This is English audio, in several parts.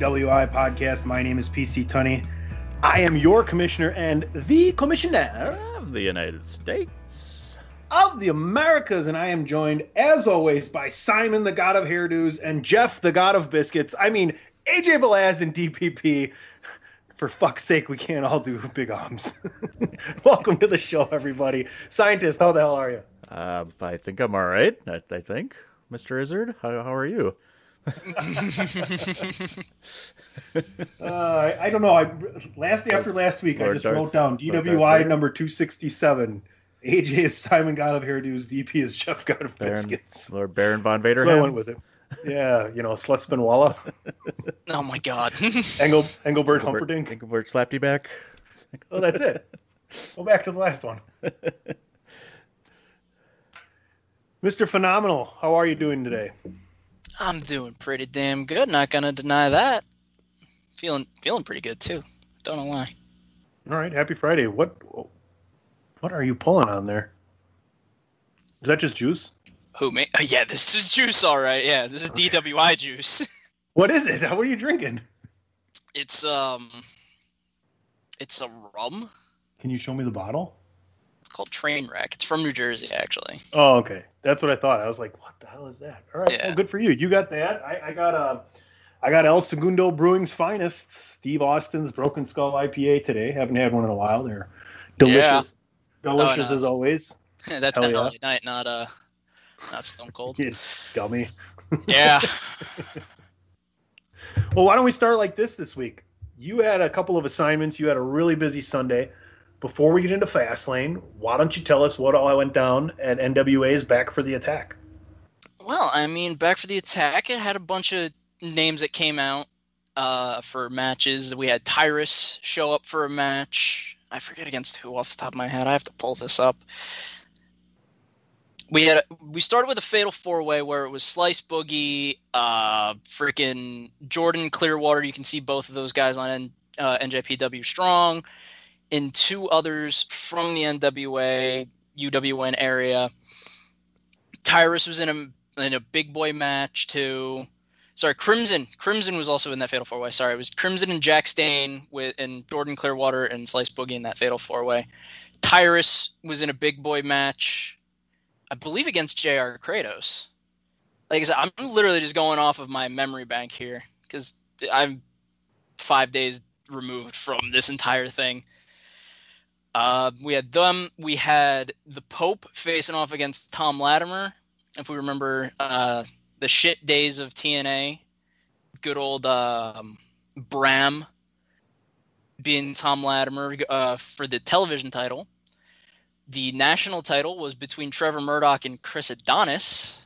DWI podcast. My name is PC Tunney. I am your commissioner and the commissioner Of the United States. of the Americas, and I am joined, as always, by Simon, the god of hairdos, and Jeff, the god of biscuits. I mean, AJ Belaz and DPP. For fuck's sake, we can't all do big arms. welcome to the show, everybody. Scientist, how the hell are you? Uh, I think I'm all right. I, I think, Mr. Izzard. How, how are you? Uh, I, I don't know. I last after last week, I just Darth- wrote down Lord DWI number two sixty seven. AJ is Simon God of Hairdos. DP is Jeff God of Baron, Biscuits. Lord Baron von Vader. So I went with it. Yeah, you know, Sluts Benwalla, Oh my god. Engel, Engelbert Engelbert, Humperdinck. Engelbert slapped you back. Oh, that's it. Go back to the last one. Mr. Phenomenal, how are you doing today? I'm doing pretty damn good, not gonna deny that. Feeling feeling pretty good too. Don't know why. All right, happy Friday. What what are you pulling on there? Is that just juice? Who me? Oh, yeah, this is juice alright, yeah. This is DWI juice. What is it? What are you drinking? It's um it's a rum. Can you show me the bottle? It's called Trainwreck. It's from New Jersey actually. Oh, okay. That's what I thought. I was like, what the hell is that? All right, Yeah. well, good for you. You got that. I, I got uh, I got El Segundo Brewing's finest, Steve Austin's Broken Skull IPA today. Haven't had one in a while. They're delicious, yeah. delicious no, as always. That's Hell yeah. Night, not uh not Stone Cold. You dummy. yeah. Well, why don't we start like this this week? You had a couple of assignments. You had a really busy Sunday. Before we get into Fastlane, why don't you tell us what all went down at NWA's Back for the Attack? Well, I mean, back for the attack, it had a bunch of names that came out uh, for matches. We had Tyrus show up for a match. I forget against who off the top of my head. I have to pull this up. We had we started with a fatal four way where it was Slice Boogie, uh, freaking Jordan Clearwater. You can see both of those guys on N, uh, NJPW Strong, and two others from the NWA UWN area. Tyrus was in a in a big boy match too. Sorry, Crimson. Crimson was also in that fatal four way. Sorry, it was Crimson and Jax Dane with and Jordan Clearwater and Slice Boogie in that fatal four way. Tyrus was in a big boy match, I believe against JR Kratos. Like I said, I'm literally just going off of my memory bank here because I'm five days removed from this entire thing. Uh, we had them. We had the Pope facing off against Tom Latimer. If we remember uh, the shit days of TNA, good old um, Bram being Tom Latimer uh, for the television title. The national title was between Trevor Murdoch and Chris Adonis,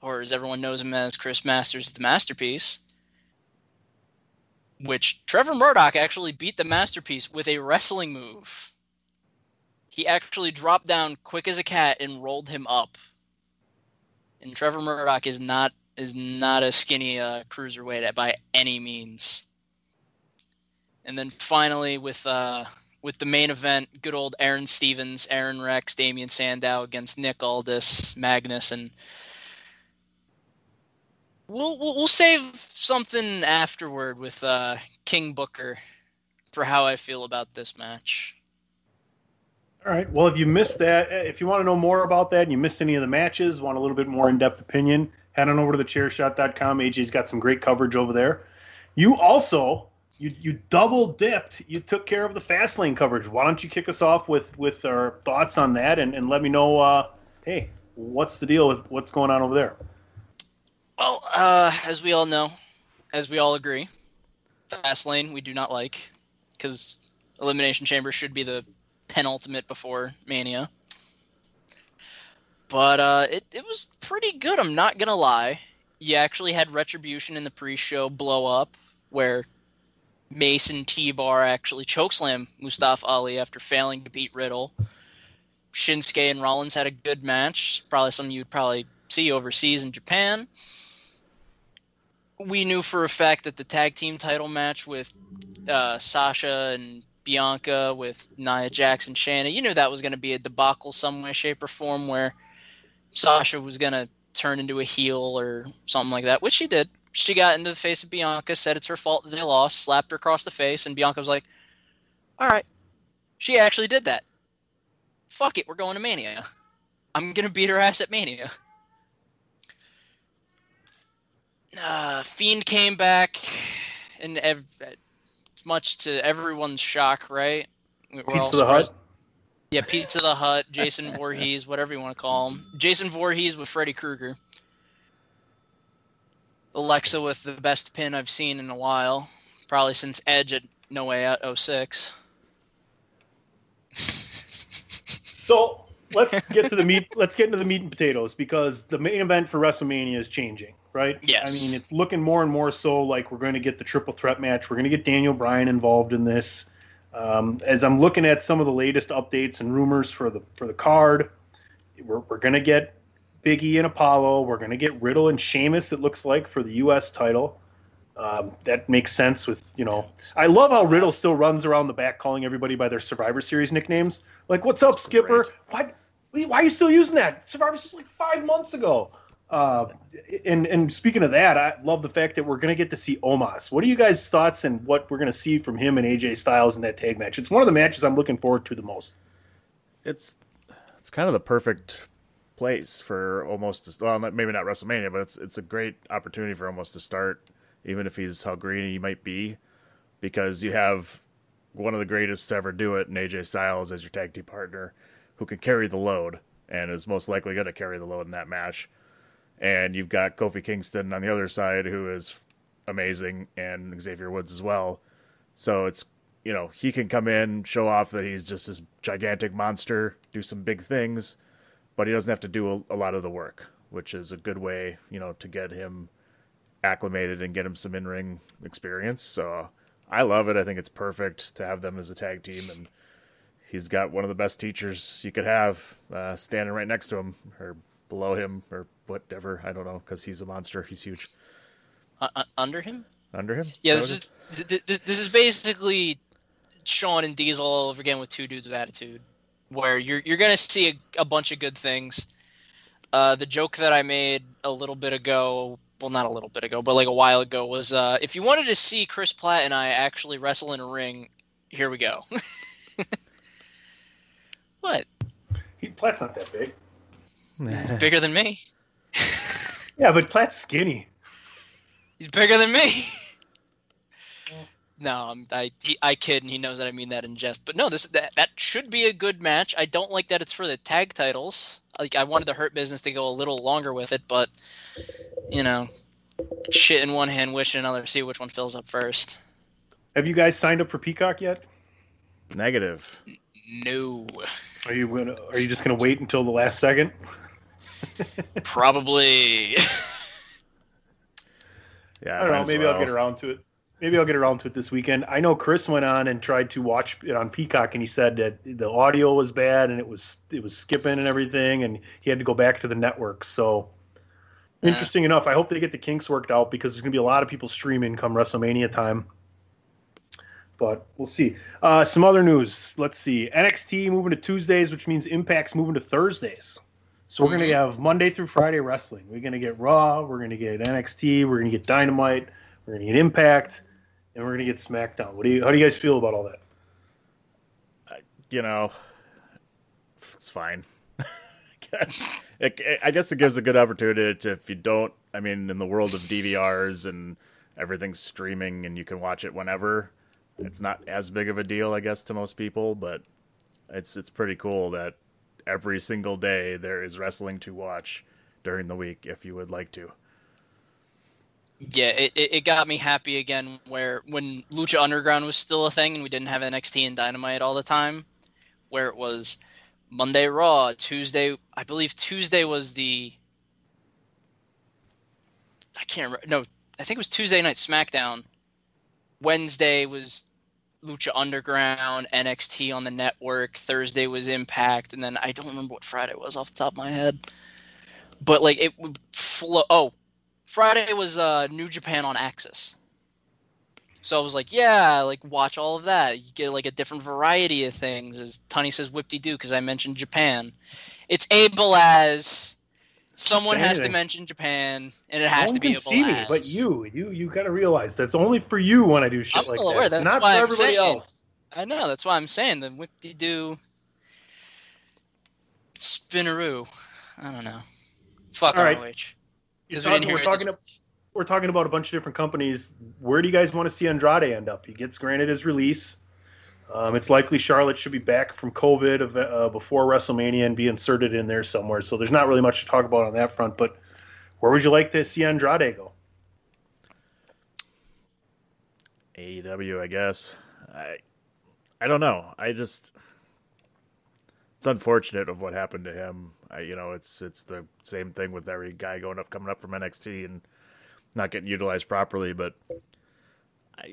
or as everyone knows him as Chris Masters, the Masterpiece. Which Trevor Murdoch actually beat the Masterpiece with a wrestling move. He actually dropped down quick as a cat and rolled him up. And Trevor Murdoch is not is not a skinny uh, cruiserweight by any means. And then finally with uh, with the main event, good old Aaron Stevens, Aron Rex, Damian Sandow against Nick Aldis, Magnus, and we'll we'll, we'll save something afterward with uh, King Booker for how I feel about this match. All right. Well, if you missed that, eh, if you want to know more about that and you missed any of the matches, want a little bit more in depth opinion, head on over to the chairshot.com. AJ's got some great coverage over there. You also you you double dipped. You took care of the fast lane coverage. Why don't you kick us off with with our thoughts on that and, and let me know uh, hey, what's the deal with what's going on over there? Well, uh, as we all know, as we all agree. fast lane we do not like because Elimination Chamber should be the penultimate before Mania. But uh, it it was pretty good. I'm not gonna lie. You actually had Retribution in the pre-show blow up, where Mace and T-Bar actually chokeslam Mustafa Ali after failing to beat Riddle. Shinsuke and Rollins had a good match, probably something you'd probably see overseas in Japan. We knew for a fact that the tag team title match with uh, Sasha and Bianca with Nia Jax and, Shayna, you knew that was going to be a debacle some way, shape, or form where Sasha was going to turn into a heel or something like that, which she did. She got into the face of Bianca, said it's her fault that they lost, slapped her across the face, and Bianca was like, all right. She actually did that. Fuck it, we're going to Mania. I'm going to beat her ass at Mania. Uh, Fiend came back, and ev- much to everyone's shock, right? We're Pizza the Hut. Yeah, Pizza the Hut, Jason Voorhees, whatever you want to call him. Jason Voorhees with Freddy Krueger. Alexa with the best pin I've seen in a while, probably since Edge at No Way Out 06. So let's get to the meat. Let's get into the meat and potatoes because the main event for WrestleMania is changing, right? Yes. I mean, it's looking more and more so like we're going to get the triple threat match. We're going to get Daniel Bryan involved in this. Um, as I'm looking at some of the latest updates and rumors for the for the card, we're, we're going to get Big E and Apollo. We're going to get Riddle and Sheamus. It looks like for the U.S. title. Um, that makes sense with you know. I love how Riddle still runs around the back calling everybody by their Survivor Series nicknames. Like, "What's up, Skipper? Why, why are you still using that? Survivor Series like five months ago." Uh, and and speaking of that, I love the fact that we're going to get to see Omos. What are you guys' thoughts and what we're going to see from him and AJ Styles in that tag match? It's one of the matches I'm looking forward to the most. it's it's kind of the perfect place for Omos to, well maybe not WrestleMania, but it's it's a great opportunity for Omos to start, even if he's how green he might be, because you have one of the greatest to ever do it in AJ Styles as your tag team partner, who can carry the load and is most likely going to carry the load in that match. And you've got Kofi Kingston on the other side, who is amazing, and Xavier Woods as well. So it's you know he can come in, show off that he's just this gigantic monster, do some big things, but he doesn't have to do a, a lot of the work, which is a good way you know to get him acclimated and get him some in ring experience. So I love it. I think it's perfect to have them as a tag team, and he's got one of the best teachers you could have uh, standing right next to him or below him or whatever. I don't know because he's a monster. He's huge. Uh, uh, under him? Under him? Yeah, this is th- th- this, this is basically Shawn and Diesel all over again with two dudes with attitude, where you're you're gonna see a, a bunch of good things. Uh, the joke that I made a little bit ago, well, not a little bit ago, but like a while ago, was uh, if you wanted to see Chris Platt and I actually wrestle in a ring, here we go. what? He, Platt's not that big. what? Bigger than me? Yeah, but Platt's skinny. He's bigger than me. No, I'm, I he, I kid, and he knows that I mean that in jest. But no, this that that should be a good match. I don't like that it's for the tag titles. Like I wanted the Hurt Business to go a little longer with it, but you know, shit in one hand, wish in another. See which one fills up first. Have you guys signed up for Peacock yet? Negative. No, Are you gonna, Are you just gonna wait until the last second? probably. Yeah, I don't know. as Maybe I'll get around to it. Maybe I'll get around to it this weekend. I know Chris went on and tried to watch it on Peacock, and he said that the audio was bad and it was it was skipping and everything, and he had to go back to the network. So Yeah. interesting enough. I hope they get the kinks worked out because there's gonna be a lot of people streaming come WrestleMania time. But we'll see. Uh, some other news. Let's see. NXT moving to Tuesdays, which means Impact's moving to Thursdays. So we're going to mm-hmm. have Monday through Friday wrestling. We're going to get Raw. We're going to get NXT. We're going to get Dynamite. We're going to get Impact, and we're going to get SmackDown. What do you? How do you guys feel about all that? you know, it's fine. I guess. It, I guess it gives a good opportunity to, if you don't, I mean, in the world of DVRs and everything's streaming and you can watch it whenever, it's not as big of a deal, I guess, to most people, but it's it's pretty cool that every single day there is wrestling to watch during the week if you would like to. yeah, it, it, got me happy again. Where when Lucha Underground was still a thing and we didn't have NXT and Dynamite all the time, where it was Monday Raw, Tuesday. I believe Tuesday was the. I can't remember. No, I think it was Tuesday night SmackDown. Wednesday was Lucha Underground, NXT on the network. Thursday was Impact, and then I don't remember what Friday was off the top of my head. But like it would flow. Oh, Friday was uh, New Japan on AXS. So I was like, yeah, like watch all of that. You get like a different variety of things. As Tony says, whip de doo, because I mentioned Japan. It's able as someone has to mention Japan, and it has one to be see me, but you, you, you got to realize that's only for you when I do shit I'm like well that. aware, that's not for I'm everybody saying. else. I know. That's why I'm saying the whip de doo spinneroo. I don't know. Fuck All right. ROH. You're 'Cause we didn't talking- we're hear it this. We're talking about a bunch of different companies. Where do you guys want to see Andrade end up? He gets granted his release. Um, it's likely Charlotte should be back from COVID uh, before WrestleMania and be inserted in there somewhere. So there's not really much to talk about on that front. But where would you like to see Andrade go? AEW, I guess. I I don't know. I just it's unfortunate of what happened to him. I, you know, it's it's the same thing with every guy going up coming up from NXT and not getting utilized properly. But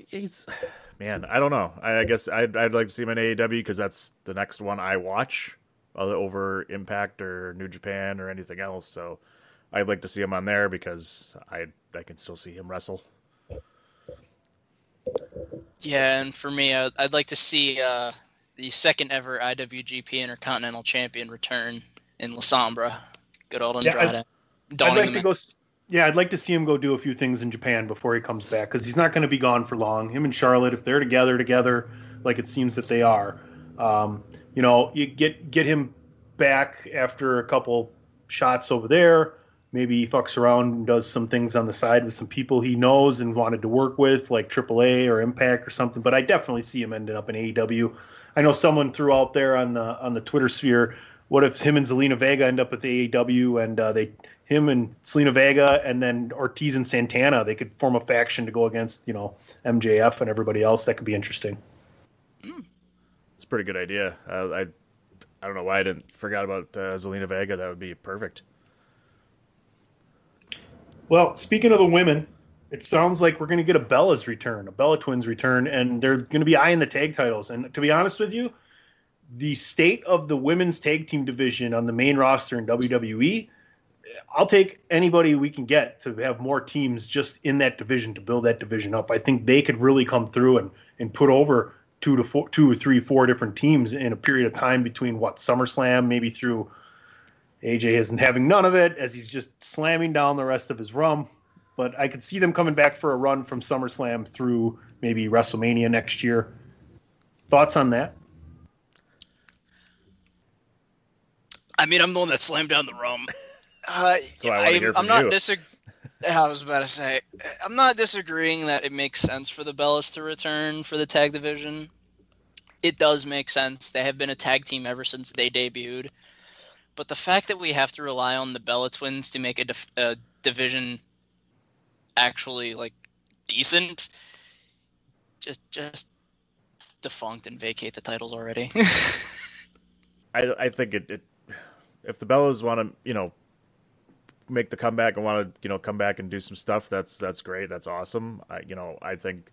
he's man, I don't know. I, I guess I'd I'd like to see him in AEW because that's the next one I watch other over Impact or New Japan or anything else. So I'd like to see him on there because I I can still see him wrestle. Yeah, and for me, I'd, I'd like to see uh, the second ever IWGP Intercontinental Champion return in La Sombra. Good old andrade Yeah, I'd- Andrade. I'd like to go. Yeah, I'd like to see him go do a few things in Japan before he comes back because he's not going to be gone for long. Him and Charlotte, if they're together, together, like it seems that they are, um, you know, you get get him back after a couple shots over there. Maybe he fucks around and does some things on the side with some people he knows and wanted to work with, like AAA or Impact or something. But I definitely see him ending up in AEW. I know someone threw out there on the on the Twitter sphere. What if him and Zelina Vega end up with AEW and uh, they him and Zelina Vega and then Ortiz and Santana they could form a faction to go against you know MJF and everybody else. That could be interesting. It's a pretty good idea. Uh, I I don't know why I didn't forgot about uh, Zelina Vega. That would be perfect. Well, speaking of the women, it sounds like we're going to get a Bella's return, a Bella Twins return, and they're going to be eyeing the tag titles. And to be honest with you, the state of the women's tag team division on the main roster in WWE, I'll take anybody we can get to have more teams just in that division to build that division up. I think they could really come through and, and put over two to four, two or three, four different teams in a period of time between what SummerSlam, maybe through AJ isn't having none of it as he's just slamming down the rest of his rum. But I could see them coming back for a run from SummerSlam through maybe WrestleMania next year. Thoughts on that? I mean, I'm the one that slammed down the rum. Uh, I, I'm not you. disag- I was about to say, I'm not disagreeing that it makes sense for the Bellas to return for the tag division. It does make sense. They have been a tag team ever since they debuted. But the fact that we have to rely on the Bella Twins to make a, dif- a division actually like decent, just just defunct and vacate the titles already. I I think it, it if the Bellas want to you know make the comeback and want to you know come back and do some stuff, that's that's great. That's awesome. I you know I think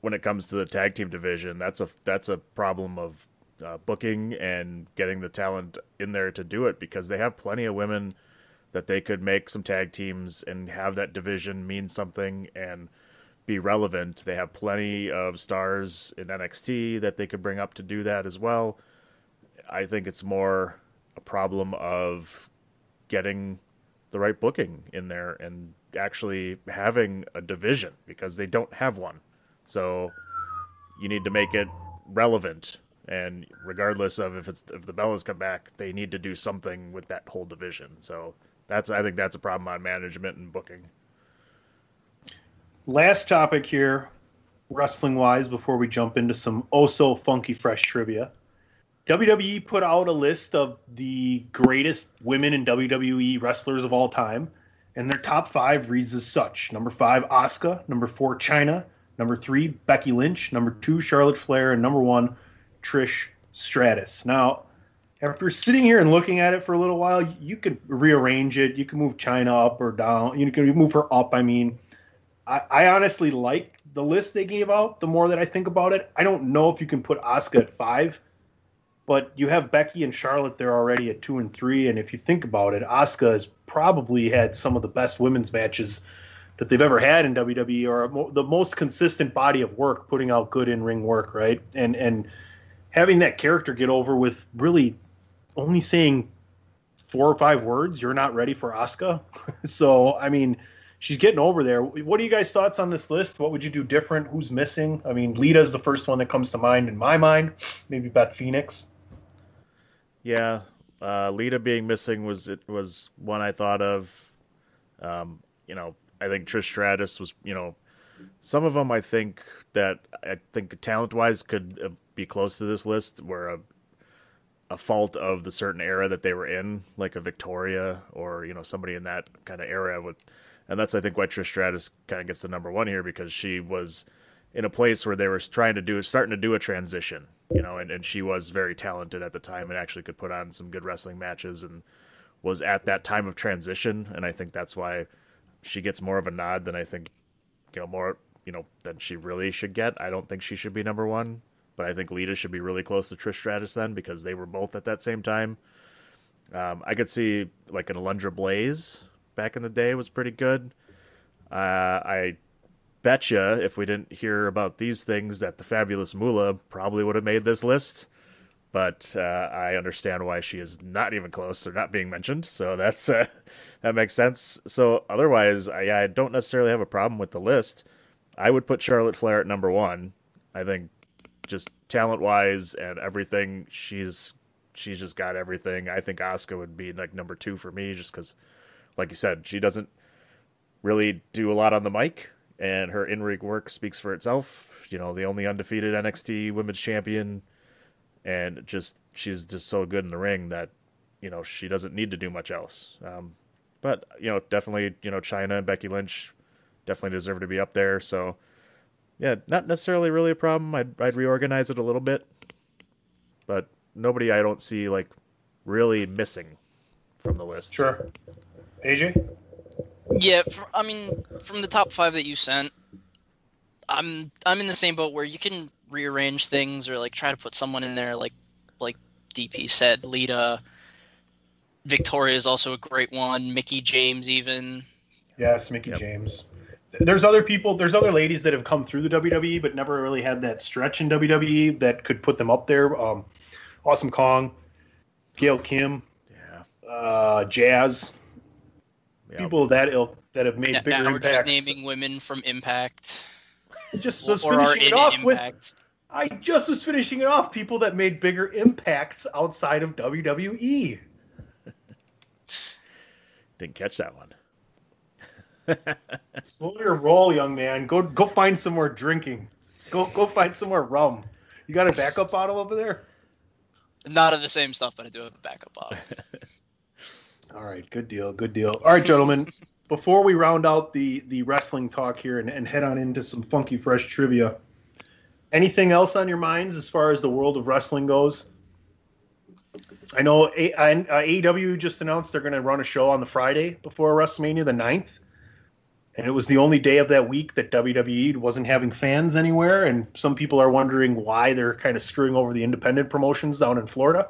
when it comes to the tag team division, that's a that's a problem of uh, booking and getting the talent in there to do it because they have plenty of women that they could make some tag teams and have that division mean something and be relevant. They have plenty of stars in NXT that they could bring up to do that as well. I think it's more a problem of getting the right booking in there and actually having a division because they don't have one. So you need to make it relevant and regardless of if it's if the Bellas come back, they need to do something with that whole division. So that's I think that's a problem on management and booking. Last topic here, wrestling wise, before we jump into some oh so funky fresh trivia. WWE put out a list of the greatest women in WWE wrestlers of all time, And their top five reads as such: number five, Asuka; number four, Chyna; number three, Becky Lynch; number two, Charlotte Flair; and number one, Trish Stratus. Now, after sitting here and looking at it for a little while, you could rearrange it. You can move Chyna up or down. You can move her up. I mean, I, I honestly like the list they gave out. The more that I think about it, I don't know if you can put Asuka at five, but you have Becky and Charlotte there already at two and three. And if you think about it, Asuka has probably had some of the best women's matches that they've ever had in WWE, or the most consistent body of work, putting out good in ring work, right? And and having that character get over with really only saying four or five words, you're not ready for Asuka. so I mean, she's getting over there. What are you guys' thoughts on this list? What would you do different? Who's missing? I mean, Lita's the first one that comes to mind in my mind. Maybe Beth Phoenix. Yeah, uh, Lita being missing was it was one I thought of. Um, you know, I think Trish Stratus was. You know, some of them I think that I think talent wise could be close to this list were a a fault of the certain era that they were in, like a Victoria or you know somebody in that kind of era with, and that's I think why Trish Stratus kind of gets the number one here because she was in a place where they were trying to do starting to do a transition, you know, and, and she was very talented at the time and actually could put on some good wrestling matches and was at that time of transition, and I think that's why she gets more of a nod than I think, you know, more you know than she really should get. I don't think she should be number one, but I think Lita should be really close to Trish Stratus then because they were both at that same time. Um, I could see like an Alundra Blaze back in the day was pretty good. Uh, I betcha if we didn't hear about these things that the fabulous Moolah probably would have made this list. But uh, I understand why she is not even close or not being mentioned. So that's uh, that makes sense. So otherwise, I, I don't necessarily have a problem with the list. I would put Charlotte Flair at number one. I think just talent wise and everything, she's she's just got everything. I think Asuka would be like number two for me, just because, like you said, she doesn't really do a lot on the mic, and her in ring work speaks for itself. You know, the only undefeated NXT Women's Champion, and just she's just so good in the ring that you know she doesn't need to do much else. Um, but you know, definitely you know Chyna and Becky Lynch definitely deserve to be up there. So yeah, not necessarily really a problem. I'd I'd reorganize it a little bit, but nobody I don't see like really missing from the list. Sure. AJ? Yeah, for, I mean, from the top five that you sent, I'm I'm in the same boat where you can rearrange things or like try to put someone in there like like DP said, Lita. Victoria is also a great one. Mickie James even. Yes, Mickie Yep. James. There's other people, there's other ladies that have come through the WWE but never really had that stretch in WWE that could put them up there. Um, awesome Kong, Gail Kim, Yeah. uh, Jazz, yeah. people of that ilk that have made Now, bigger now we're impacts. just naming women from Impact just or, was or are finishing in it off with. I just was finishing it off. People that made bigger impacts outside of. WWE. Didn't catch that one. Slow your roll, young man. Go go find some more drinking. Go go find some more rum. You got a backup bottle over there? Not of the same stuff, but I do have a backup bottle. All right, good deal, good deal. All right, gentlemen. before we round out the the wrestling talk here and, and head on into some funky fresh trivia, anything else on your minds as far as the world of wrestling goes? I know A- uh, AEW just announced they're going to run a show on the Friday before WrestleMania the 9th. And it was the only day of that week that WWE wasn't having fans anywhere. And some people are wondering why they're kind of screwing over the independent promotions down in Florida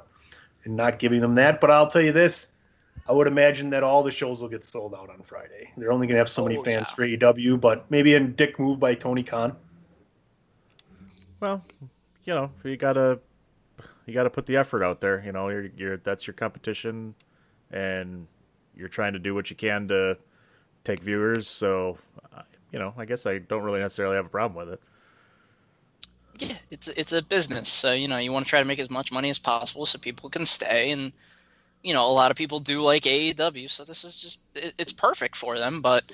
and not giving them that. But I'll tell you this I would imagine that all the shows will get sold out on Friday. They're only going to have so many Oh, fans yeah. for AEW, but maybe a dick move by Tony Khan. Well, you know, you gotta you gotta put the effort out there. You know, you're, you're that's your competition, and you're trying to do what you can to take viewers. So, uh, you know, I guess I don't really necessarily have a problem with it. yeah, it's it's a business, so you know you want to try to make as much money as possible so people can stay, and you know a lot of people do like AEW, so this is just it, it's perfect for them. But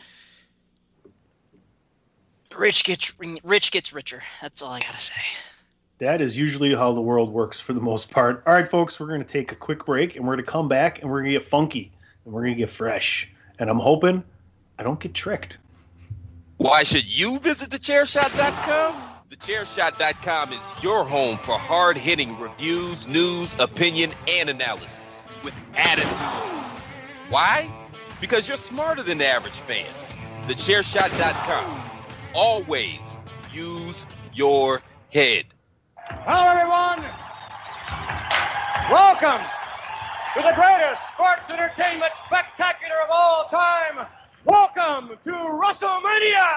rich gets rich gets richer. That's all I gotta say. That is usually how the world works for the most part. All right, folks, we're going to take a quick break and we're going to come back and we're going to get funky and we're going to get fresh. And I'm hoping I don't get tricked. Why should you visit thechairshot.com? Thechairshot.com is your home for hard hitting reviews, news, opinion, and analysis with attitude. Why? Because you're smarter than the average fan. Thechairshot.com. Always use your head. Hello, everyone. Welcome to the greatest sports entertainment spectacular of all time. Welcome to WrestleMania.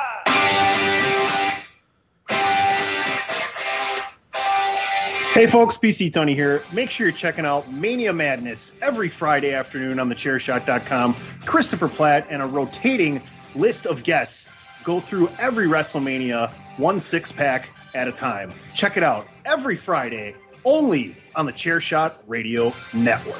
Hey folks, PC Tunney here. Make sure you're checking out Mania Madness every Friday afternoon on thechairshot.com. Christopher Platt and a rotating list of guests go through every WrestleMania one six pack at a time. Check it out every Friday only on the Chairshot Radio Network.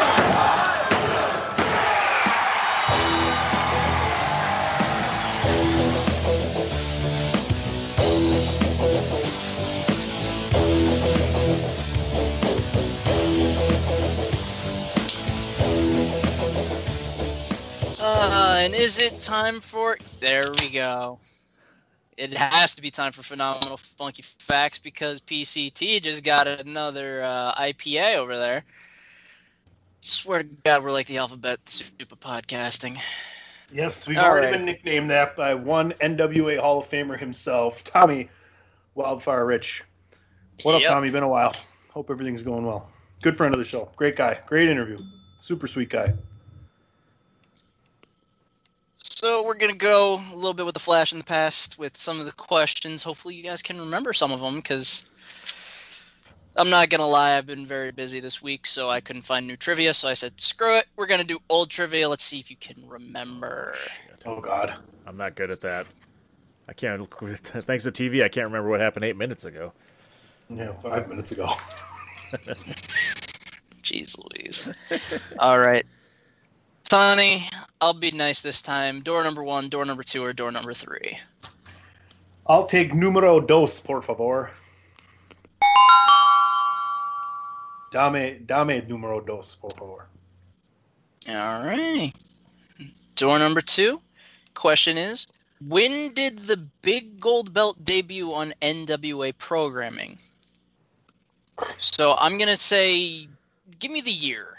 And is it time for? There we go. It has to be time for phenomenal funky facts because PCT just got another uh, IPA over there. Swear to God, we're like the alphabet soup of podcasting. Yes, we've All already right. been nicknamed that by one NWA Hall of Famer himself, Tommy Wildfire Rich. What Yep. up, Tommy? Been a while. Hope everything's going well. Good friend of the show. Great guy. Great interview. Super sweet guy. So we're gonna go a little bit with the flash in the past with some of the questions. Hopefully, you guys can remember some of them because I'm not gonna lie, I've been very busy this week, so I couldn't find new trivia. So I said, screw it, we're gonna do old trivia. Let's see if you can remember. Oh, oh God. I'm not good at that. I can't. Thanks to TV, I can't remember what happened eight minutes ago. Yeah, five minutes ago. Jeez Louise. All right, Tony, I'll be nice this time. Door number one, door number two, or door number three. I'll take numero dos, por favor. Dame, dame numero dos, por favor. All right. Door number two. Question is When did the Big Gold Belt debut on NWA programming? So I'm going to say, give me the year.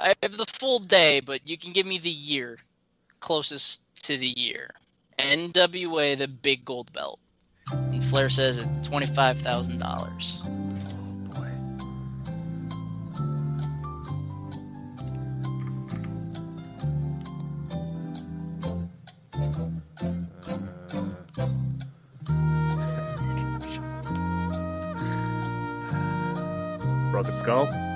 I have the full day, but you can give me the year closest to the year. NWA, the Big Gold Belt. And Flair says it's $25,000. Oh boy. Broken Skull.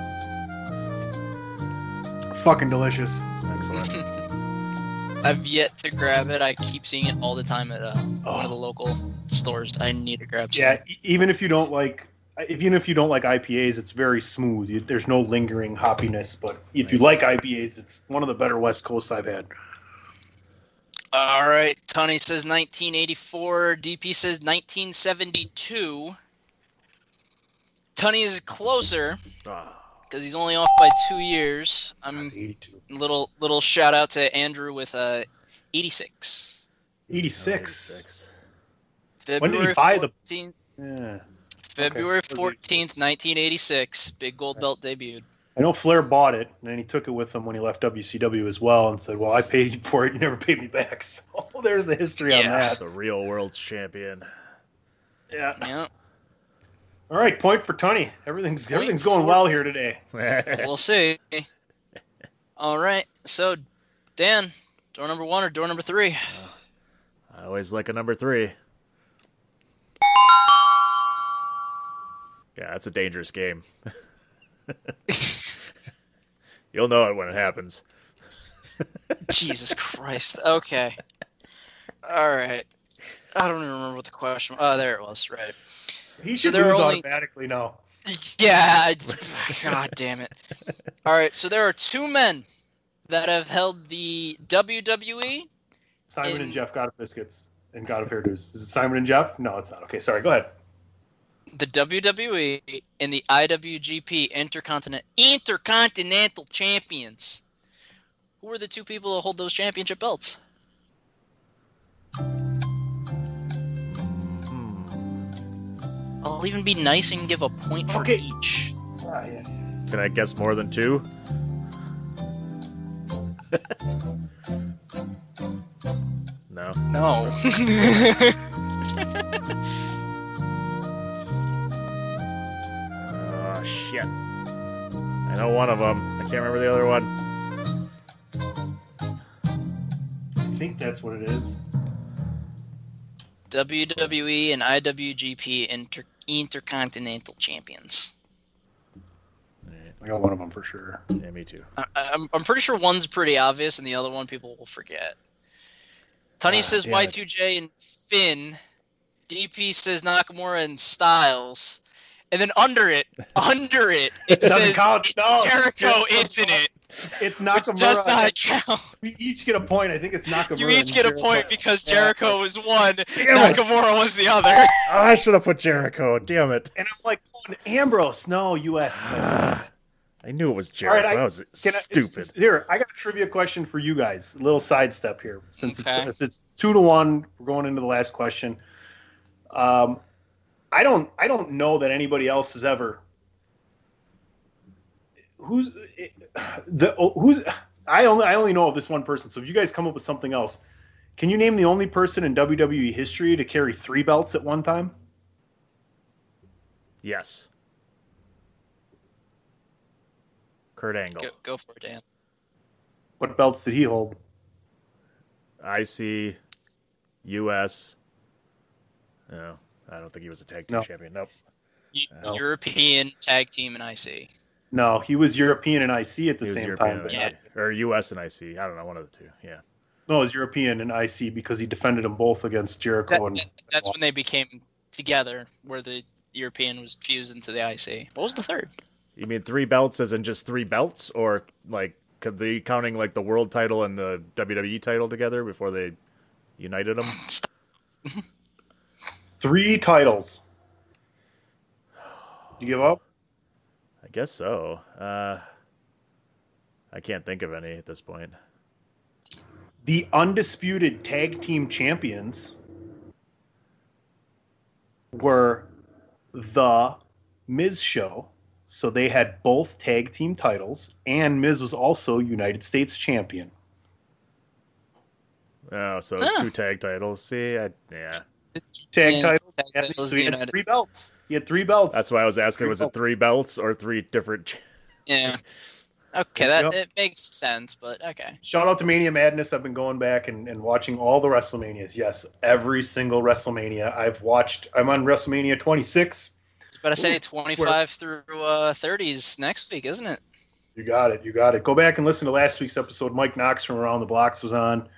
Fucking delicious. Excellent. I've yet to grab it. I keep seeing it all the time at uh, one of the local stores. I need to grab some. Yeah, e- even if you don't like, even if you don't like IPAs, it's very smooth. You, there's no lingering hoppiness. But if you like IPAs, it's one of the better West Coasts I've had. All right. Tony says 1984. DP says 1972. Tony is closer Ah, because he's only off by two years. I'm 82. little little shout out to Andrew with uh 86. 86. 96. When did he February buy the- 14th, Yeah. February 14th, 1986. Big gold belt debuted. I know Flair bought it, and then he took it with him when he left WCW as well, and said, "Well, I paid you for it. You never paid me back." So there's the history on Yeah. that. The real world champion. Yeah. Yeah, All right, point for Tony. Everything's Point everything's going for- well here today. we'll see. All right, so Dan, door number one or door number three? I always like a number three. Yeah, that's a dangerous game. You'll know it when it happens. Jesus Christ. Okay. All right. I don't even remember what the question. Was. Oh, there it was. Right. He should there are lose only- automatically now. Yeah. God damn it. All right. So there are two men that have held the WWE. Simon In- and Jeff God of biscuits and God of hairdos. Is it Simon and Jeff? No, it's not. Okay, sorry. Go ahead. the WWE and the IWGP Intercontinental Intercontinental Champions. Who are the two people that hold those championship belts? I'll even be nice and give a point for Okay. each. Ah, yeah. Can I guess more than two? no. No. Oh shit. I know one of them. I can't remember the other one. I think that's what it is. WWE and IWGP Inter- Intercontinental Champions. I got one of them for sure. Yeah, me too. I, I'm, I'm pretty sure one's pretty obvious and the other one people will forget. Tony Ah, says damn it. Y2J and Finn. DP says Nakamura and Styles. And then under it, under it, it Doesn't says count. it's No. Jericho, It isn't it? It's Which Nakamura. does not count. We each get a point. I think it's Nakamura. You each get a point because Yeah. Jericho was one, it. Nakamura was the other. Oh, I should have put Jericho. Damn it. And I'm like, Ambrose. No, U.S. I knew it was All Jericho. right, I, that was can I- stupid. here, I got a trivia question for you guys. A little sidestep here, since Okay. it's, it's it's two to one. We're going into the last question. Um, I don't I don't know that anybody else has ever. Who's the who's I only I only know of this one person. So if you guys come up with something else, can you name the only person in WWE history to carry three belts at one time? Yes. Kurt Angle. Go, go for it, Dan. What belts did he hold? IC, US. No, I don't think he was a tag team No. champion. Nope. Uh, no. European Tag Team and IC. No, he was European and IC at the He same European time. and Yeah. Or US and IC. I don't know, one of the two. Yeah. No, it was European and IC because he defended them both against That, Jericho and that- that's when they became together, where the European was fused into the IC. What was the third? You mean three belts as in just three belts? Or like, could they counting like the world title and the WWE title together before they united them? three titles. You give up? I guess so. Uh, I can't think of any at this point. The undisputed tag team champions were the Miz show. So they had both tag team titles, and Miz was also United States champion. Oh, so it's Ah. two tag titles. See, I, yeah. Tag Yeah, titles. tag titles, so he had United- three belts. He had three belts. That's why I was asking: Three was it three belts or three different? Yeah. Okay, that Yep. it makes sense, but okay. Shout out to Mania Madness. I've been going back and, and watching all the WrestleManias. Yes, every single WrestleMania. I've watched. I'm on WrestleMania 26. But I say Ooh, 25 through uh, 30s next week, isn't it? You got it. You got it. Go back and listen to last week's episode. Mike Knox from Around the Blocks was on.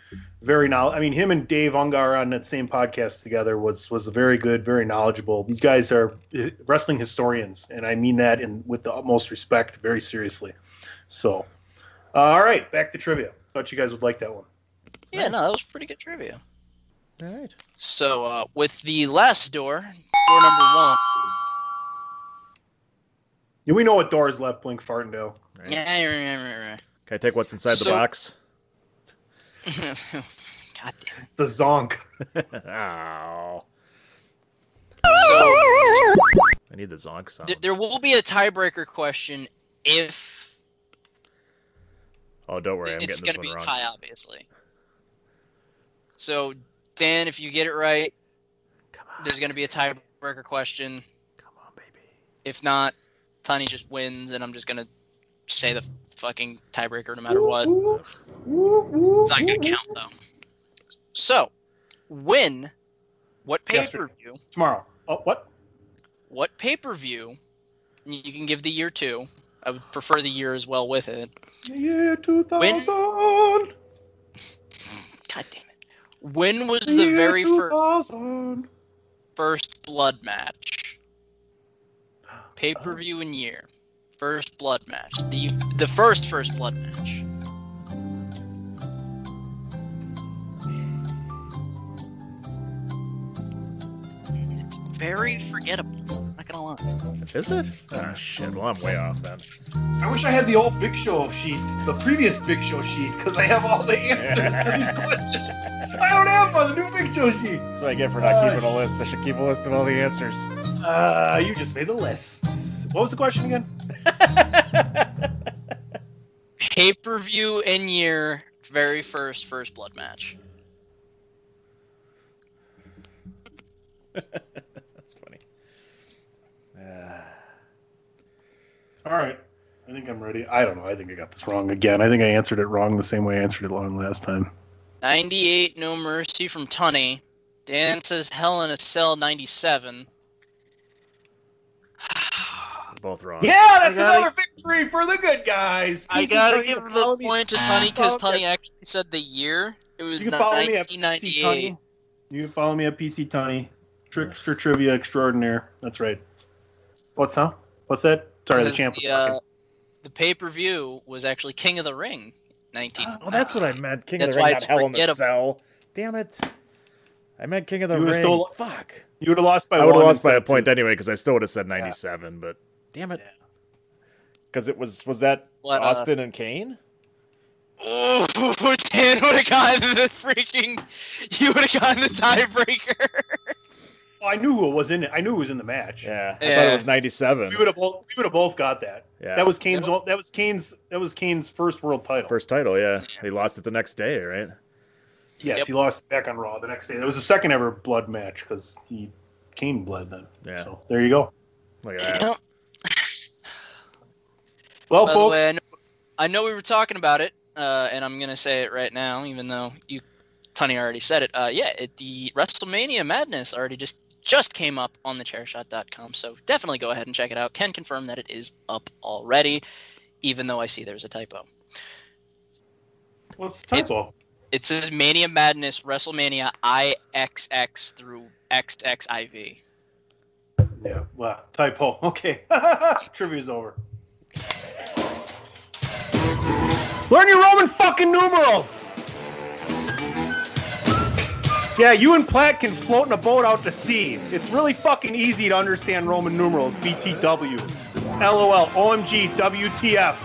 Very knowledgeable. I mean, him and Dave Ungar on that same podcast together was was very good, very knowledgeable. These guys are uh, wrestling historians, and I mean that in with the utmost respect, very seriously. So, uh, all right, back to trivia. Thought you guys would like that one. Yeah, no, that was pretty good trivia. All right. So, uh, with the last door, door number one. Yeah, we know what doors left Blink Fartendale. Right. Yeah, yeah, yeah, Can I take what's inside So- the box? yeah, yeah. God damn it. The Zonk. oh, So, I need the zonk sound. th- there will be a tiebreaker question if Oh, don't worry, I'm it's going to be wrong. tie, obviously. So, Dan, if you get it right, there's going to be a tiebreaker question. Come on, baby. If not, Tunney just wins, and I'm just going to say the fucking tiebreaker no matter what. It's not to count, though. So, when, What pay per view? Tomorrow. Oh, what? What pay per view? You can give the year too. I would prefer the year as well with it. Year 2000. God damn it. When was the Year very first 2000. first blood match? Pay per view and year. First blood match. The the first first blood match. It's very forgettable. Not gonna lie. Is it? Oh shit. Well, I'm way off then. I wish I had the old Big Show sheet, the previous Big Show sheet, because I have all the answers to these questions. I don't have one, the new Big Show sheet. That's what I get for not Uh, keeping a list. I should keep a list of all the answers. Uh, you just made the list. What was the question again? Pay per view and year. Very first first blood match. That's funny. Uh, All right. I think I'm ready. I don't know. I think I got this wrong again. I think I answered it wrong the same way I answered it wrong last time. 98 No Mercy from Tunney. Dan says Hell in a Cell 97. both wrong. Yeah, that's gotta- another victory for the good guys. I PC gotta Tony, give you the point to Tony because follow me Tunney at- actually said the year. It was You can follow me at PC 1998. Tony. You can follow me at PC Tunney. Trickster Trivia Extraordinaire. That's right. What's that? What's that? Sorry, the champ. was the, uh, the pay per view was actually King of the Ring. 19. Oh, that's what I meant. King That's of the why Ring, not it's Hell in the forgettable. Cell. Damn it. I meant King of the You Ring. still- Fuck. You would have lost by I would have lost by a of point two. anyway because I still would have said 97, but damn it. Because it was, was that What, uh, Austin and Kane? Oh, Dan would have gotten the freaking. You would have gotten the tiebreaker. Oh, I knew who was in it. I knew who was in the match. Yeah. I thought it was 97. We would have both. We would have both got that. Yeah. That was Kane's. That was Kane's. That was Kane's first world title. First title, yeah. He lost it the next day, right? yes, Yep. he lost back on Raw the next day. It was the second ever blood match because he Kane bled then. Yeah. So there you go. Look at that. Well, By folks. way, I know, I know we were talking about it, uh, and I'm gonna say it right now, even though you, Tony, already said it. Uh, yeah, it, the WrestleMania Madness already just just came up on the Chairshot.com, so definitely go ahead and check it out. Can confirm that it is up already, even though I see there's a typo. What's the typo? It says Mania Madness WrestleMania IXX through XXIV. Yeah. Well, typo. Okay. Trivia's over. Learn your Roman fucking numerals. Yeah, you and Platt can float in a boat out to sea. It's really fucking easy to understand Roman numerals. BTW. LOL. OMG. WTF.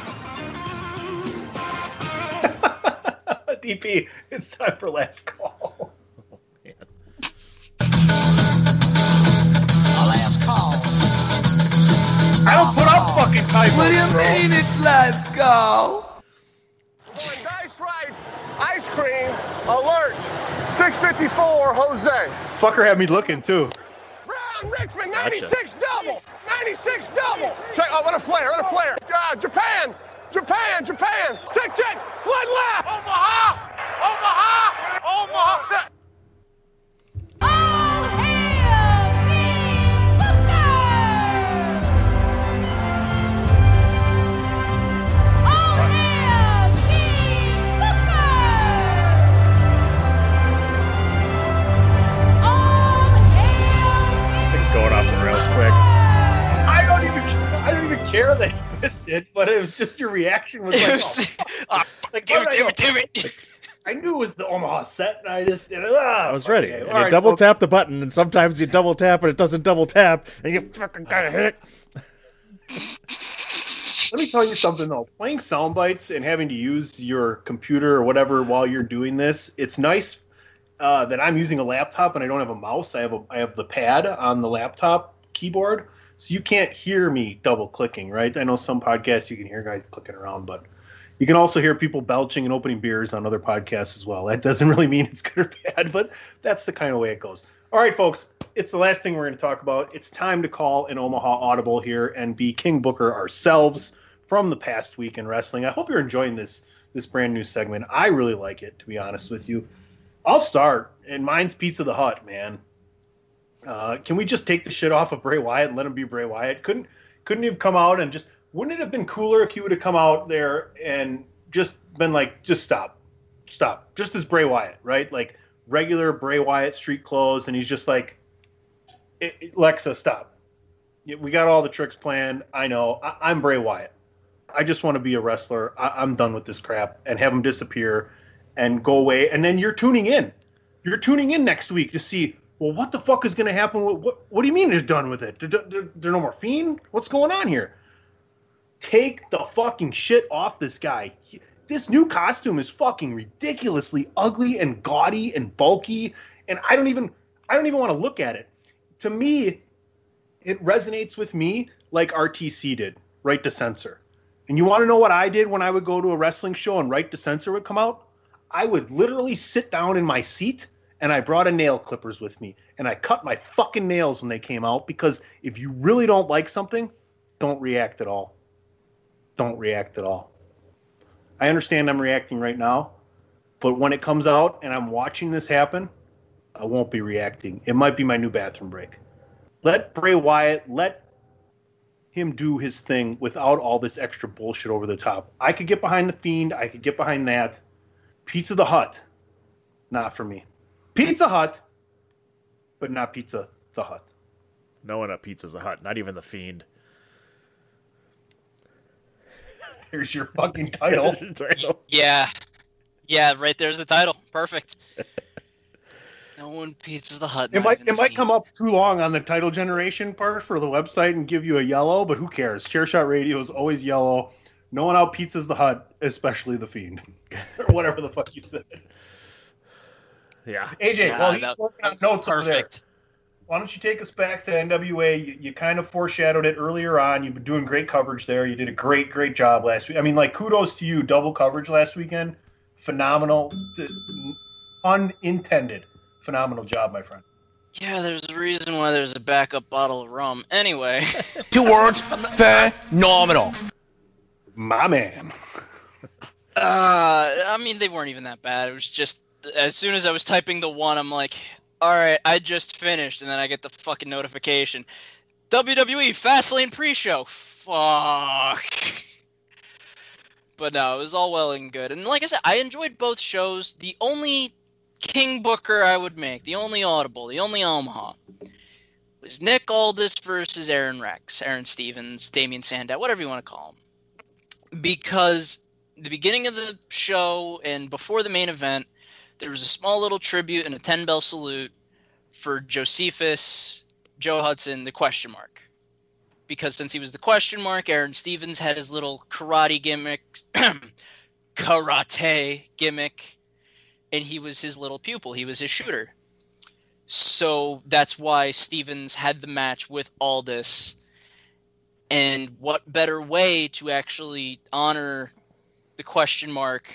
DP, it's time for last call. Oh, last call. I don't put up fucking typos. What do you mean it's last call? Dice Rights, ice cream, alert, 654, Jose. Fucker had me looking too. Brown Richmond, Gotcha. 96 double, 96 double. Check, oh, what a flare, what a flare. Uh, Japan, Japan, Japan. Check, check, flood left. Omaha, Omaha, Omaha. Care that you missed it, but it was just your reaction was like, oh, Ah, like damn what it, did I damn it, damn it. I knew it was the Omaha set, and I just did it. Ah, I was ready. okay, And you right, double folks. tap the button, and sometimes you double tap and it doesn't double tap, and you fucking got a hit. Let me tell you something though. Playing sound bites and having to use your computer or whatever while you're doing this, it's nice uh, that I'm using a laptop and I don't have a mouse. I have a I have the pad on the laptop keyboard, so you can't hear me double clicking. Right? I know some podcasts you can hear guys clicking around, but You can also hear people belching and opening beers on other podcasts as well. That doesn't really mean it's good or bad, but that's the kind of way it goes. All right, folks, it's the last thing we're going to talk about. It's time to call an Omaha Audible here and be King Booker ourselves from the past week in wrestling. I hope you're enjoying this this brand new segment. I really like it, to be honest with you. I'll start, and mine's Pizza the Hut, man. Uh, can we just take the shit off of Bray Wyatt and let him be Bray Wyatt? Couldn't couldn't he have come out and just wouldn't it have been cooler if he would have come out there and just been like, just stop, stop, just as Bray Wyatt, right? Like regular Bray Wyatt street clothes, and he's just like, Lexa, stop. We got all the tricks planned. I know. I- am Bray Wyatt. I just want to be a wrestler. I- I'm done with this crap and have him disappear and go away. And then you're tuning in. You're tuning in next week to see, well, what the fuck is going to happen? What, what, what do you mean they're done with it? They're no more Fiend? What's going on here? Take the fucking shit off this guy. He, this new costume is fucking ridiculously ugly and gaudy and bulky, and I don't even I don't even want to look at it. To me, it resonates with me like RTC did, Right to Censor. And you want to know what I did when I would go to a wrestling show and Right to Censor would come out? I would literally sit down in my seat and I brought a nail clippers with me and I cut my fucking nails when they came out because if you really don't like something, don't react at all don't react at all. I understand I'm reacting right now, but when it comes out and I'm watching this happen, I won't be reacting. It might be my new bathroom break. Let Bray Wyatt, let him do his thing without all this extra bullshit over the top. I could get behind the Fiend. I could get behind that. Pizza the Hut, not for me. Pizza Hut, but not Pizza the Hut. No one at Pizza the Hut, not even the Fiend. Here's your fucking title. Yeah. Yeah, right there's the title. Perfect. no one pizzas the hut. It might it might come up too long on the title generation part for the website and give you a yellow, but who cares? Chairshot Radio is always yellow. No one out pizzas the hut, especially the fiend. or whatever the fuck you said. Yeah. AJ, God, well he's that, working on notes perfect why don't you take us back to NWA? You, you, kind of foreshadowed it earlier on. You've been doing great coverage there. You did a great, great job last week. I mean, like, kudos to you. Double coverage last weekend. Phenomenal. Unintended. Phenomenal job, my friend. Yeah, there's a reason why there's a backup bottle of rum. Anyway. Two words phenomenal. My man. Uh, I mean, they weren't even that bad. It was just as soon as I was typing the one, I'm like, all right, I just finished, and then I get the fucking notification. WWE Fastlane pre-show. Fuck. But no, it was all well and good. And like I said, I enjoyed both shows. The only King Booker I would make, the only Audible, the only Omaha, was Nick Aldis versus Aron Rex, Aron Stevens, Damien Sandow, whatever you want to call him. Because the beginning of the show and before the main event – there was a small little tribute and a 10 bell salute for Josephus, Jon Huber, the question mark. Because since he was the question mark, Aron Stevens had his little karate gimmick, karate gimmick, and he was his little pupil. He was his shooter. So that's why Stevens had the match with Aldis. And what better way to actually honor the question mark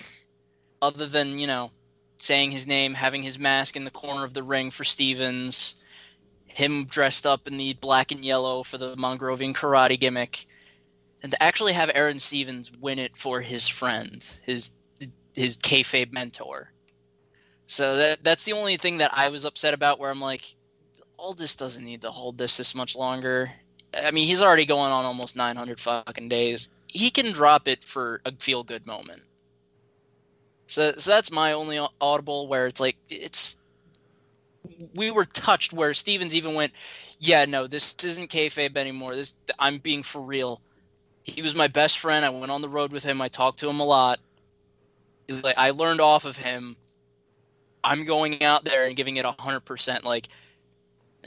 other than, you know, saying his name, having his mask in the corner of the ring for Stevens, him dressed up in the black and yellow for the Mongrovian karate gimmick, and to actually have Aron Stevens win it for his friend, his his kayfabe mentor. So that that's the only thing that I was upset about. Where I'm like, all this doesn't need to hold this this much longer. I mean, he's already going on almost 900 fucking days. He can drop it for a feel good moment. So, so that's my only audible where it's like it's we were touched where Stevens even went, yeah, no, this isn't kayfabe anymore. This I'm being for real. He was my best friend. I went on the road with him. I talked to him a lot. Like I learned off of him. I'm going out there and giving it hundred percent. Like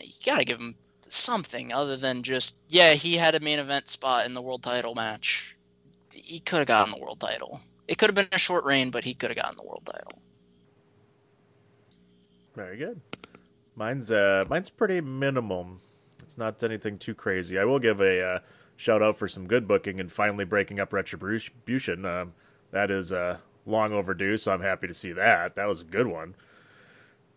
you gotta give him something other than just yeah. He had a main event spot in the world title match. He could have gotten the world title. It could have been a short reign, but he could have gotten the world title. Very good. Mine's uh, mine's pretty minimum. It's not anything too crazy. I will give a uh, shout out for some good booking and finally breaking up Retribution. Uh, that is uh, long overdue. So I'm happy to see that. That was a good one.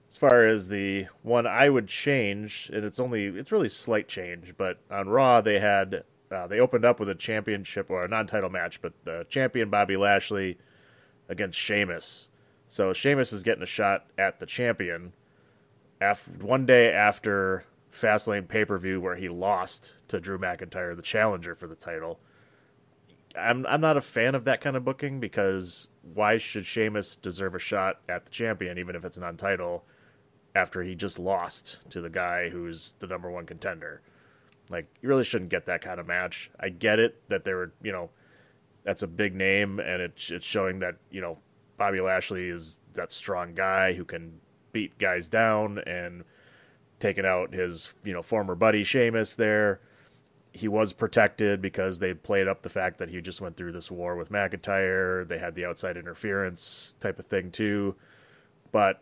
As far as the one I would change, and it's only it's really slight change, but on Raw they had uh, they opened up with a championship or a non-title match, but the champion Bobby Lashley against Sheamus. So Sheamus is getting a shot at the champion. After one day after Fastlane pay per view where he lost to Drew McIntyre, the challenger for the title. I'm I'm not a fan of that kind of booking because why should Sheamus deserve a shot at the champion even if it's non title after he just lost to the guy who's the number one contender? Like you really shouldn't get that kind of match. I get it that they were you know that's a big name and it's it's showing that you know Bobby Lashley is that strong guy who can beat guys down and taking out his you know former buddy Sheamus there. He was protected because they played up the fact that he just went through this war with McIntyre. They had the outside interference type of thing too, but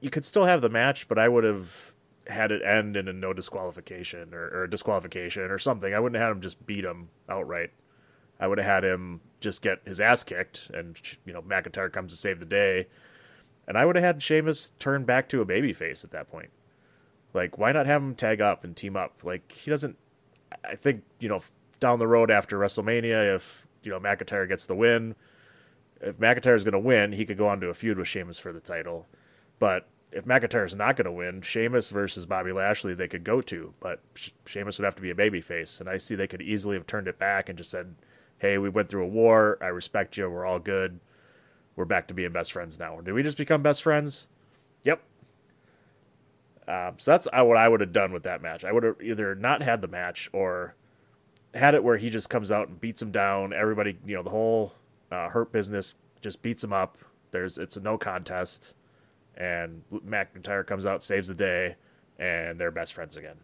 you could still have the match. But I would have had it end in a no disqualification or, or a disqualification or something. I wouldn't have had him just beat him outright. I would have had him just get his ass kicked, and you know McIntyre comes to save the day, and I would have had Sheamus turn back to a babyface at that point. Like, why not have him tag up and team up? Like, he doesn't. I think you know down the road after WrestleMania, if you know McIntyre gets the win, if McIntyre is going to win, he could go on to a feud with Sheamus for the title. But if McIntyre is not going to win, Sheamus versus Bobby Lashley they could go to, but Sheamus would have to be a babyface, and I see they could easily have turned it back and just said, "Hey, we went through a war. I respect you. We're all good. We're back to being best friends now." Or did we just become best friends? Yep, um, so that's uh, what I would have done with that match. I would have either not had the match or had it where he just comes out and beats him down. Everybody, you know, the whole uh, Hurt Business just beats him up. There's it's a no contest, and McIntyre comes out, saves the day, and they're best friends again.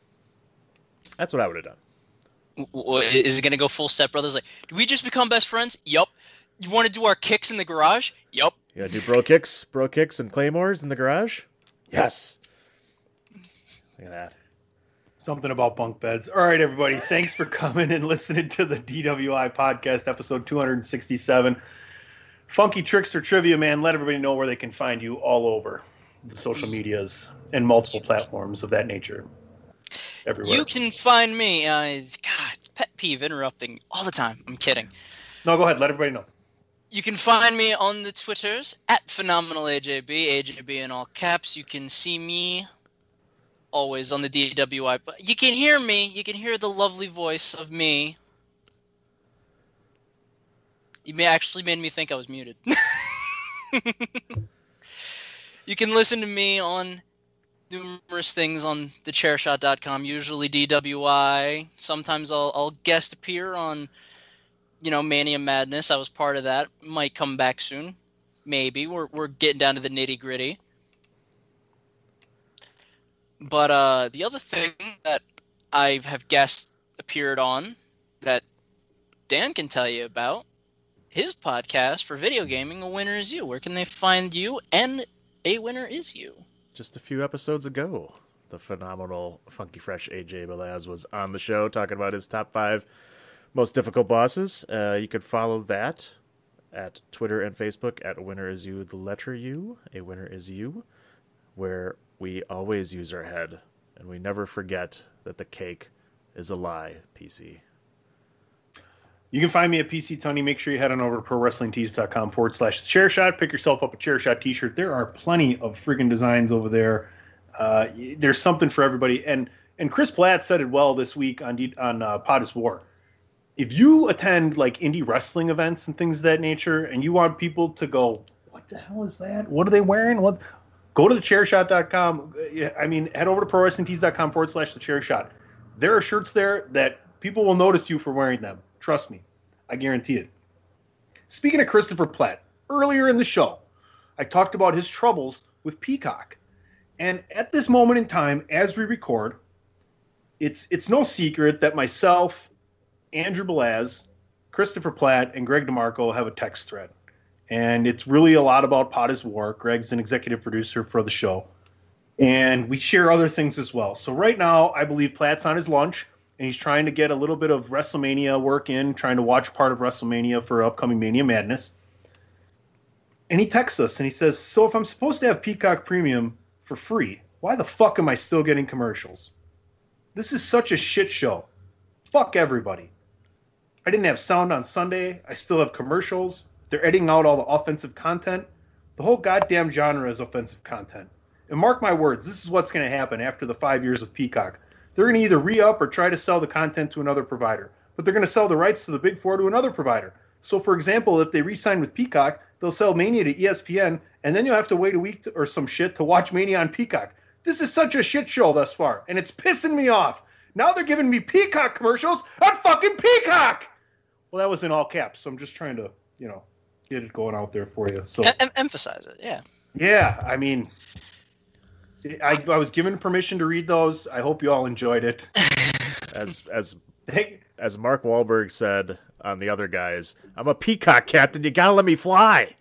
That's what I would have done. Is it going to go full Step Brothers? Like, do we just become best friends? Yup. You want to do our kicks in the garage? Yup. Yeah, do bro kicks, bro kicks, and claymores in the garage? Yes. Look at that. Something about bunk beds. All right, everybody. Thanks for coming and listening to the DWI podcast, episode 267. Funky Trickster Trivia, man. Let everybody know where they can find you all over the social medias and multiple platforms of that nature. Everywhere. You can find me. Uh, God, pet peeve interrupting all the time. I'm kidding. No, go ahead. Let everybody know. You can find me on the Twitters at phenomenal AJB, AJB in all caps. You can see me always on the DWI, but you can hear me. You can hear the lovely voice of me. You may actually made me think I was muted. you can listen to me on numerous things on thechairshot.com, usually DWI. Sometimes I'll, I'll guest appear on, you know, Mania Madness. I was part of that. Might come back soon. Maybe. We're, we're getting down to the nitty gritty. But uh, the other thing that I have guest appeared on that Dan can tell you about his podcast for video gaming, A Winner Is You. Where can they find you and A Winner Is You? Just a few episodes ago, the phenomenal Funky Fresh AJ Belaz was on the show talking about his top five most difficult bosses. Uh, you could follow that at Twitter and Facebook at Winner Is You, the letter U, A Winner Is You, where we always use our head, and we never forget that the cake is a lie, PC. You can find me at PC Tunney. Make sure you head on over to ProWrestlingTees.com forward slash chair shot. Pick yourself up a chair shot t shirt. There are plenty of freaking designs over there. Uh, there's something for everybody. And and Chris Platt said it well this week on on uh, Pod is War. If you attend like indie wrestling events and things of that nature, and you want people to go, what the hell is that? What are they wearing? What? Go to thechairshot.com. I mean, head over to prowrestlingtees.com forward slash the chair shot. There are shirts there that people will notice you for wearing them. Trust me, I guarantee it. Speaking of Christopher Platt, earlier in the show, I talked about his troubles with Peacock. And at this moment in time, as we record, it's it's no secret that myself, Andrew Belaz, Christopher Platt, and Greg DeMarco have a text thread and it's really a lot about Pod is War. Greg's an executive producer for the show, and we share other things as well. So right now, I believe Platt's on his lunch, and he's trying to get a little bit of WrestleMania work in, trying to watch part of WrestleMania for upcoming Mania Madness. and he texts us and he says, "So if I'm supposed to have Peacock Premium for free, why the fuck am I still getting commercials? This is such a shit show. Fuck everybody. I didn't have sound on Sunday. I still have commercials. They're editing out all the offensive content. The whole goddamn genre is offensive content. And mark my words, this is what's going to happen after the five years with Peacock. They're going to either re up or try to sell the content to another provider, but they're going to sell the rights to the Big Four to another provider. So, for example, if they re sign with Peacock, they'll sell Mania to ESPN, and then you'll have to wait a week to, or some shit to watch Mania on Peacock. This is such a shit show thus far, and it's pissing me off. Now they're giving me Peacock commercials on fucking Peacock. Well, that was in all caps, so I'm just trying to, you know, get it going out there for you. So Em- emphasize it. Yeah. yeah, I mean, I, I was given permission to read those. I hope you all enjoyed it. As as as Mark Wahlberg said on the other guys, I'm a peacock captain. You gotta let me fly.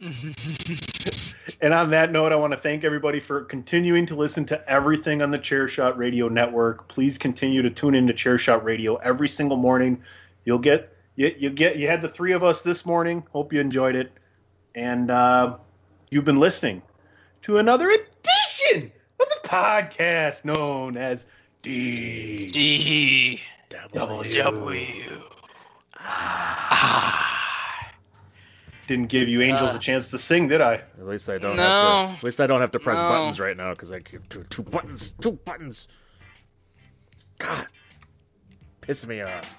And on that note, I want to thank everybody for continuing to listen to everything on the Chairshot Radio Network. Please continue to tune into Chairshot Radio every single morning. You'll get you, you get you had the three of us this morning. Hope you enjoyed it, and uh, you've been listening to another edition of the podcast known as D D W. W. Didn't give you angels Uh. a chance to sing, did I? At least I don't No. have to. At least I don't have to press No. buttons right now because I keep two, two buttons. Two buttons. God, piss me off.